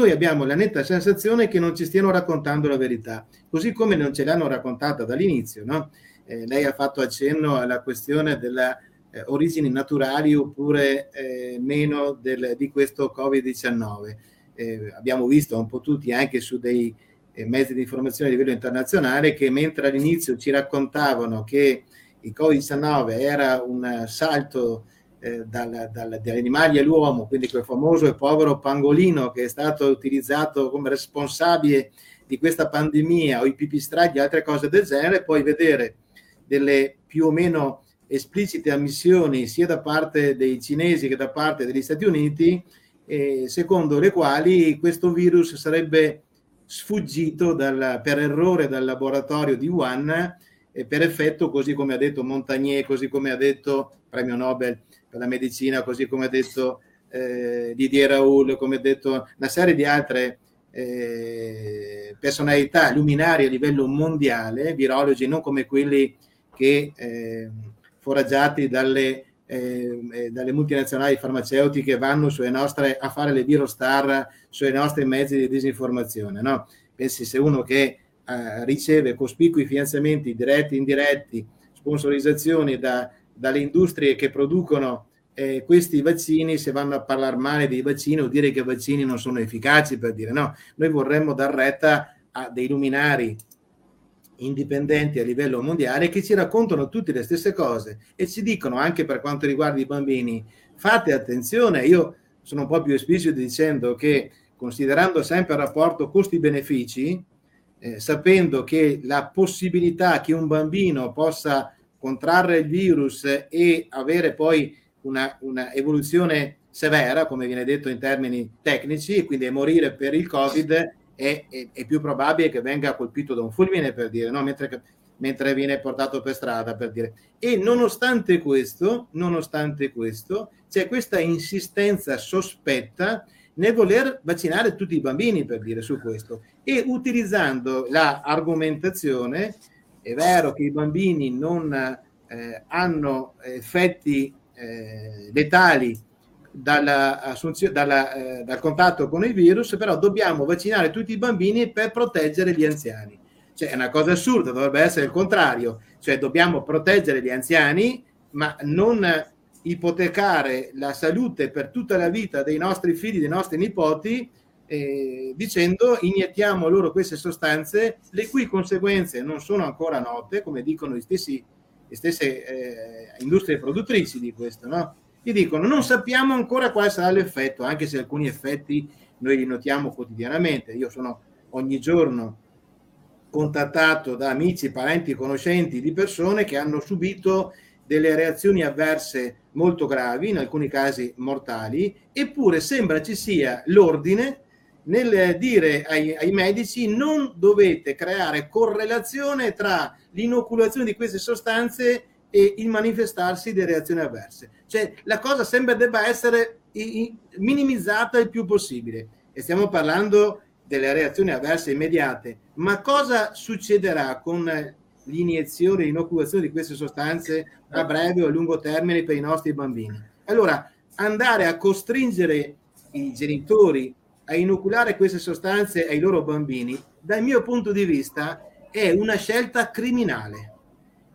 noi abbiamo la netta sensazione che non ci stiano raccontando la verità, così come non ce l'hanno raccontata dall'inizio. No? Eh, lei ha fatto accenno alla questione delle eh, origini naturali oppure eh, meno del, di questo Covid-19. Eh, abbiamo visto un po' tutti anche su dei eh, mezzi di informazione a livello internazionale che mentre all'inizio ci raccontavano che il Covid-19 era un salto eh, dal, dal, dagli animali all'uomo, quindi quel famoso e povero pangolino che è stato utilizzato come responsabile di questa pandemia o i pipistragli e altre cose del genere, poi vedere delle più o meno esplicite ammissioni sia da parte dei cinesi che da parte degli Stati Uniti, eh, secondo le quali questo virus sarebbe sfuggito dal, per errore dal laboratorio di Wuhan e per effetto, così come ha detto Montagnier, così come ha detto premio Nobel per la medicina, così come ha detto eh, Didier Raoul, come ha detto una serie di altre eh, personalità luminari a livello mondiale, virologi, non come quelli che eh, foraggiati dalle, eh, dalle, multinazionali farmaceutiche vanno nostre, a fare le virostar sui nostri mezzi di disinformazione. No? Pensi se uno che eh, riceve cospicui finanziamenti diretti e indiretti, sponsorizzazioni da, dalle industrie che producono eh, questi vaccini, se vanno a parlare male dei vaccini o dire che i vaccini non sono efficaci, per dire no, noi vorremmo dar retta a dei luminari indipendenti a livello mondiale che ci raccontano tutte le stesse cose e ci dicono anche per quanto riguarda i bambini, fate attenzione, io sono un po' più esplicito dicendo che considerando sempre il rapporto costi-benefici, eh, sapendo che la possibilità che un bambino possa contrarre il virus e avere poi una, una evoluzione severa, come viene detto in termini tecnici, e quindi morire per il Covid, è, è, è, più probabile che venga colpito da un fulmine, per dire, no? mentre, mentre, viene portato per strada, per dire. E nonostante questo, nonostante questo, c'è questa insistenza sospetta nel voler vaccinare tutti i bambini, per dire su questo, e utilizzando l'argomentazione, è vero che i bambini non eh, hanno effetti eh, letali dalla, dalla, eh, dal contatto con il virus, però dobbiamo vaccinare tutti i bambini per proteggere gli anziani. Cioè è una cosa assurda, dovrebbe essere il contrario, cioè dobbiamo proteggere gli anziani, ma non ipotecare la salute per tutta la vita dei nostri figli, dei nostri nipoti, eh, dicendo iniettiamo loro queste sostanze, le cui conseguenze non sono ancora note, come dicono gli stessi, le stesse eh, industrie produttrici di questo, no? Ti dicono non sappiamo ancora quale sarà l'effetto, anche se alcuni effetti noi li notiamo quotidianamente. Io sono ogni giorno contattato da amici, parenti, conoscenti di persone che hanno subito delle reazioni avverse molto gravi, in alcuni casi mortali, eppure sembra ci sia l'ordine nel dire ai, ai, medici non dovete creare correlazione tra l'inoculazione di queste sostanze e il manifestarsi di reazioni avverse. Cioè la cosa sembra debba essere minimizzata il più possibile e stiamo parlando delle reazioni avverse immediate, ma cosa succederà con l'iniezione, l'inoculazione di queste sostanze a breve o a lungo termine per i nostri bambini? Allora, andare a costringere i genitori a inoculare queste sostanze ai loro bambini, dal mio punto di vista, è una scelta criminale,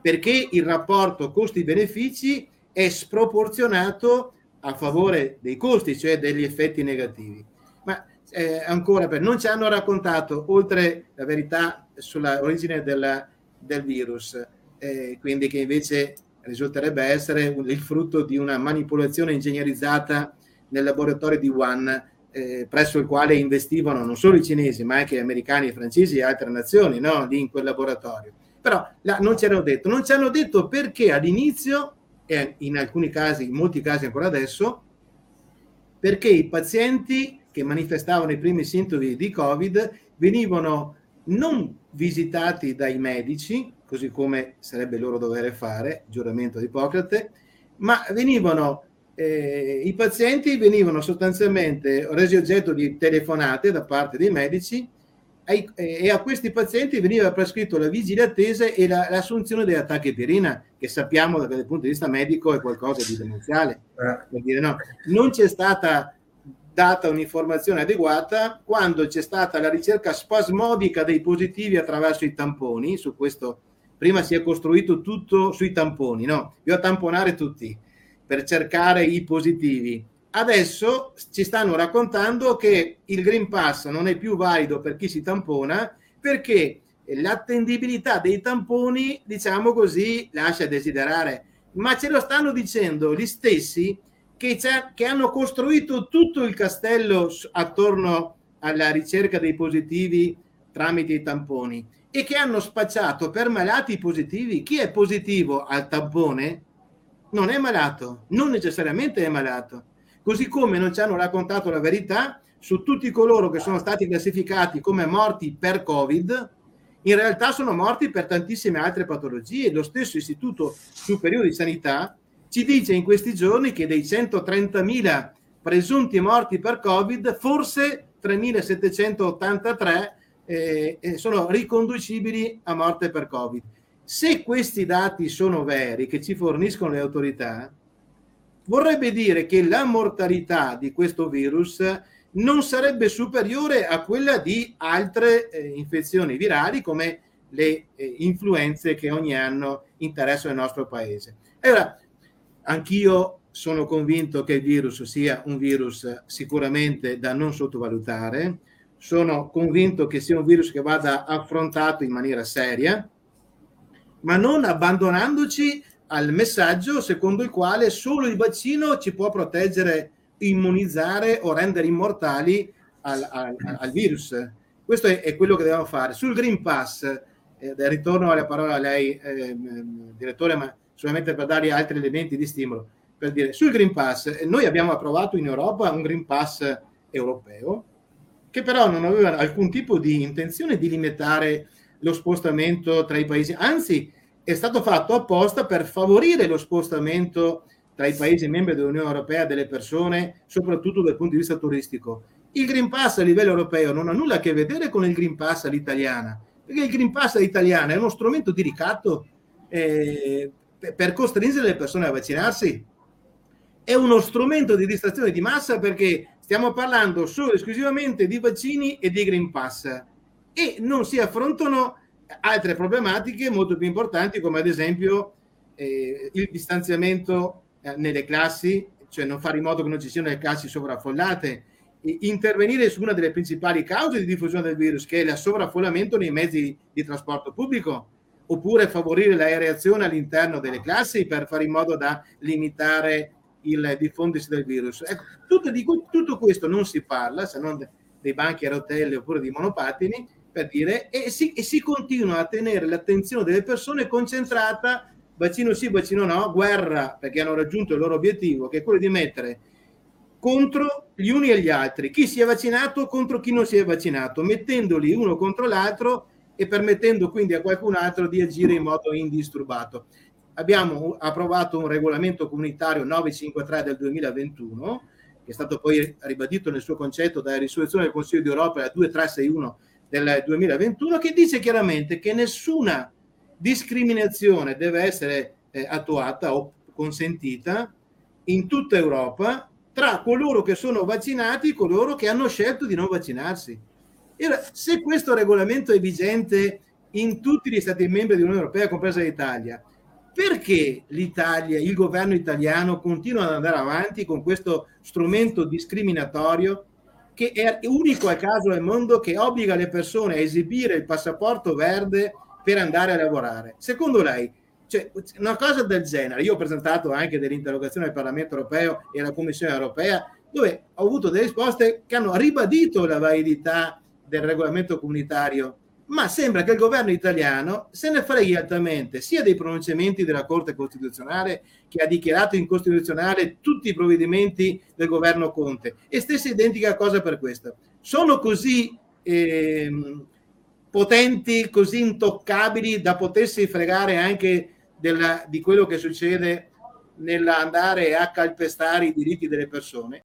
perché il rapporto costi-benefici è sproporzionato a favore dei costi, cioè degli effetti negativi. Ma eh, ancora, per, non ci hanno raccontato, oltre la verità sulla origine della, del virus, eh, quindi che invece risulterebbe essere il frutto di una manipolazione ingegnerizzata nel laboratorio di Wuhan eh, presso il quale investivano non solo i cinesi, ma anche gli americani, i francesi e altre nazioni no? lì in quel laboratorio. Però là, non ci hanno detto, non ci hanno detto perché all'inizio, e in alcuni casi, in molti casi ancora adesso, perché i pazienti che manifestavano i primi sintomi di Covid venivano non visitati dai medici, così come sarebbe loro dovere fare, giuramento di Ippocrate, ma venivano eh, i pazienti venivano sostanzialmente resi oggetto di telefonate da parte dei medici ai, eh, e a questi pazienti veniva prescritto la vigilia attesa e la, l'assunzione degli attacchi pirina, che sappiamo dal punto di vista medico è qualcosa di demenziale. Eh. Per dire, no, non c'è stata data un'informazione adeguata quando c'è stata la ricerca spasmodica dei positivi attraverso i tamponi, su questo prima si è costruito tutto sui tamponi, no? Io a tamponare tutti per cercare i positivi. Adesso ci stanno raccontando che il Green Pass non è più valido per chi si tampona perché l'attendibilità dei tamponi, diciamo così, lascia desiderare. Ma ce lo stanno dicendo gli stessi che, che hanno costruito tutto il castello attorno alla ricerca dei positivi tramite i tamponi e che hanno spacciato per malati positivi. Chi è positivo al tampone non è malato, non necessariamente è malato. Così come non ci hanno raccontato la verità su tutti coloro che sono stati classificati come morti per Covid, in realtà sono morti per tantissime altre patologie. Lo stesso Istituto Superiore di Sanità ci dice in questi giorni che dei 130.000 presunti morti per Covid, forse 3.783 eh, eh, sono riconducibili a morte per Covid. Se questi dati sono veri, che ci forniscono le autorità, vorrebbe dire che la mortalità di questo virus non sarebbe superiore a quella di altre eh, infezioni virali come le eh, influenze che ogni anno interessano il nostro paese. Allora, Anch'io sono convinto che il virus sia un virus sicuramente da non sottovalutare, sono convinto che sia un virus che vada affrontato in maniera seria, ma non abbandonandoci al messaggio secondo il quale solo il vaccino ci può proteggere, immunizzare o rendere immortali al, al, al virus. Questo è, è, quello che dobbiamo fare. Sul Green Pass, eh, ritorno alla parola a lei, eh, direttore, ma solamente per dare altri elementi di stimolo. Per dire, sul Green Pass, noi abbiamo approvato in Europa un Green Pass europeo, che però non aveva alcun tipo di intenzione di limitare lo spostamento tra i paesi, anzi è stato fatto apposta per favorire lo spostamento tra i paesi membri dell'Unione Europea delle persone, soprattutto dal punto di vista turistico. Il Green Pass a livello europeo non ha nulla a che vedere con il Green Pass all'italiana, perché il Green Pass all'italiana è uno strumento di ricatto eh, per costringere le persone a vaccinarsi. È uno strumento di distrazione di massa perché stiamo parlando solo e esclusivamente di vaccini e di Green Pass e non si affrontano altre problematiche molto più importanti come ad esempio eh, il distanziamento eh, nelle classi, cioè non fare in modo che non ci siano le classi sovraffollate, intervenire su una delle principali cause di diffusione del virus che è il sovraffollamento nei mezzi di trasporto pubblico oppure favorire l'aereazione all'interno delle classi per fare in modo da limitare il diffondersi del virus. Ecco, tutto, di, tutto questo non si parla, se non dei banchi a rotelle oppure di monopattini, per dire, e si, e si continua a tenere l'attenzione delle persone concentrata, vaccino sì, vaccino no, guerra, perché hanno raggiunto il loro obiettivo, che è quello di mettere contro gli uni e gli altri, chi si è vaccinato contro chi non si è vaccinato, mettendoli uno contro l'altro e permettendo quindi a qualcun altro di agire in modo indisturbato. Abbiamo approvato un regolamento comunitario 953 del 2021, che è stato poi ribadito nel suo concetto dalla risoluzione del Consiglio d'Europa la 2361 del 2021, che dice chiaramente che nessuna discriminazione deve essere eh, attuata o consentita in tutta Europa tra coloro che sono vaccinati e coloro che hanno scelto di non vaccinarsi. Se questo regolamento è vigente in tutti gli Stati membri dell'Unione Europea, compresa l'Italia, perché l'Italia, il governo italiano continua ad andare avanti con questo strumento discriminatorio che è unico a caso al mondo che obbliga le persone a esibire il passaporto verde per andare a lavorare? Secondo lei, cioè, una cosa del genere, io ho presentato anche delle interrogazioni al Parlamento europeo e alla Commissione europea dove ho avuto delle risposte che hanno ribadito la validità del regolamento comunitario, ma sembra che il governo italiano se ne freghi altamente sia dei pronunciamenti della Corte Costituzionale che ha dichiarato incostituzionale tutti i provvedimenti del governo Conte e stessa identica cosa per questo. Sono così eh, potenti, così intoccabili da potersi fregare anche della, di quello che succede nell'andare a calpestare i diritti delle persone.